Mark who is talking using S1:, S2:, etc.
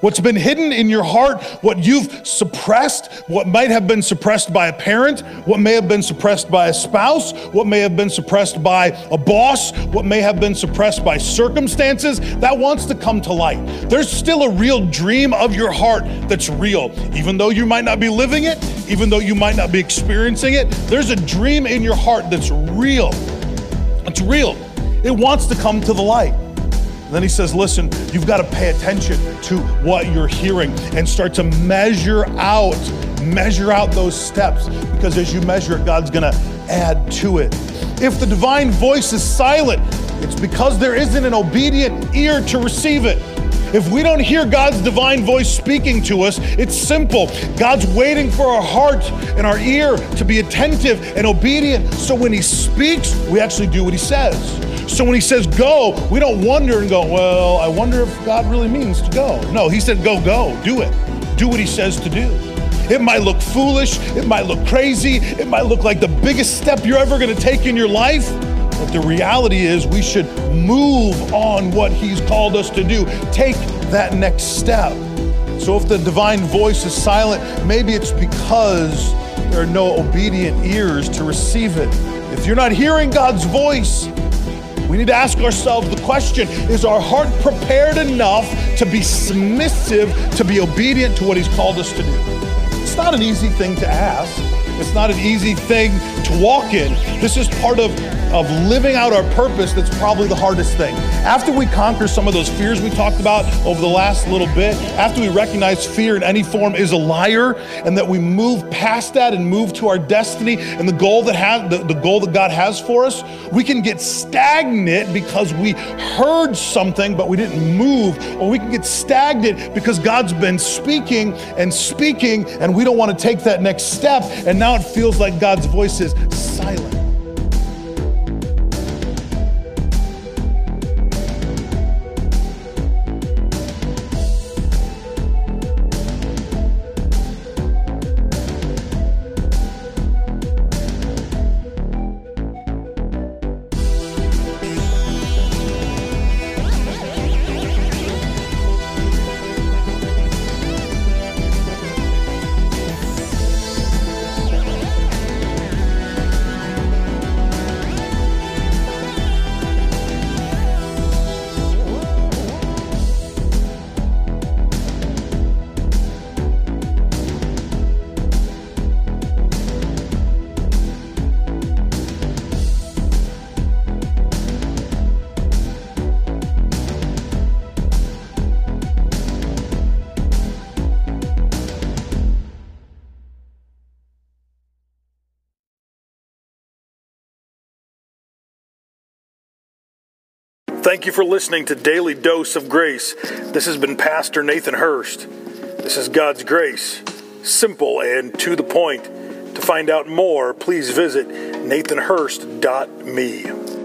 S1: What's been hidden in your heart, what you've suppressed, what might have been suppressed by a parent, what may have been suppressed by a spouse, what may have been suppressed by a boss, what may have been suppressed by circumstances, that wants to come to light. There's still a real dream of your heart that's real. Even though you might not be living it, even though you might not be experiencing it, there's a dream in your heart that's real. It's real. It wants to come to the light. Then he says, listen, you've got to pay attention to what you're hearing and start to measure out, measure out those steps because as you measure it, God's going to add to it. If the divine voice is silent, it's because there isn't an obedient ear to receive it. If we don't hear God's divine voice speaking to us, it's simple. God's waiting for our heart and our ear to be attentive and obedient. So when He speaks, we actually do what He says. So when he says go, we don't wonder and go, well, I wonder if God really means to go. No, he said go, go, do it. Do what he says to do. It might look foolish, it might look crazy, it might look like the biggest step you're ever to take in your life. But the reality is, we should move on what He's called us to do. Take that next step. So, if the divine voice is silent, maybe it's because there are no obedient ears to receive it. If you're not hearing God's voice, we need to ask ourselves the question Is our heart prepared enough to be submissive, to be obedient to what He's called us to do? It's not an easy thing to ask. It's not an easy thing to walk in. This is part of, of living out our purpose that's probably the hardest thing. After we conquer some of those fears we talked about over the last little bit, after we recognize fear in any form is a liar, and that we move past that and move to our destiny and the goal that has the, the goal that God has for us, we can get stagnant because we heard something but we didn't move, or we can get stagnant because God's been speaking and speaking, and we don't want to take that next step, and now it feels like God's voice is silent. Thank you for listening to Daily Dose of Grace. This has been Pastor Nathan Hurst. This is God's grace, simple and to the point. To find out more, please visit nathanhurst.me.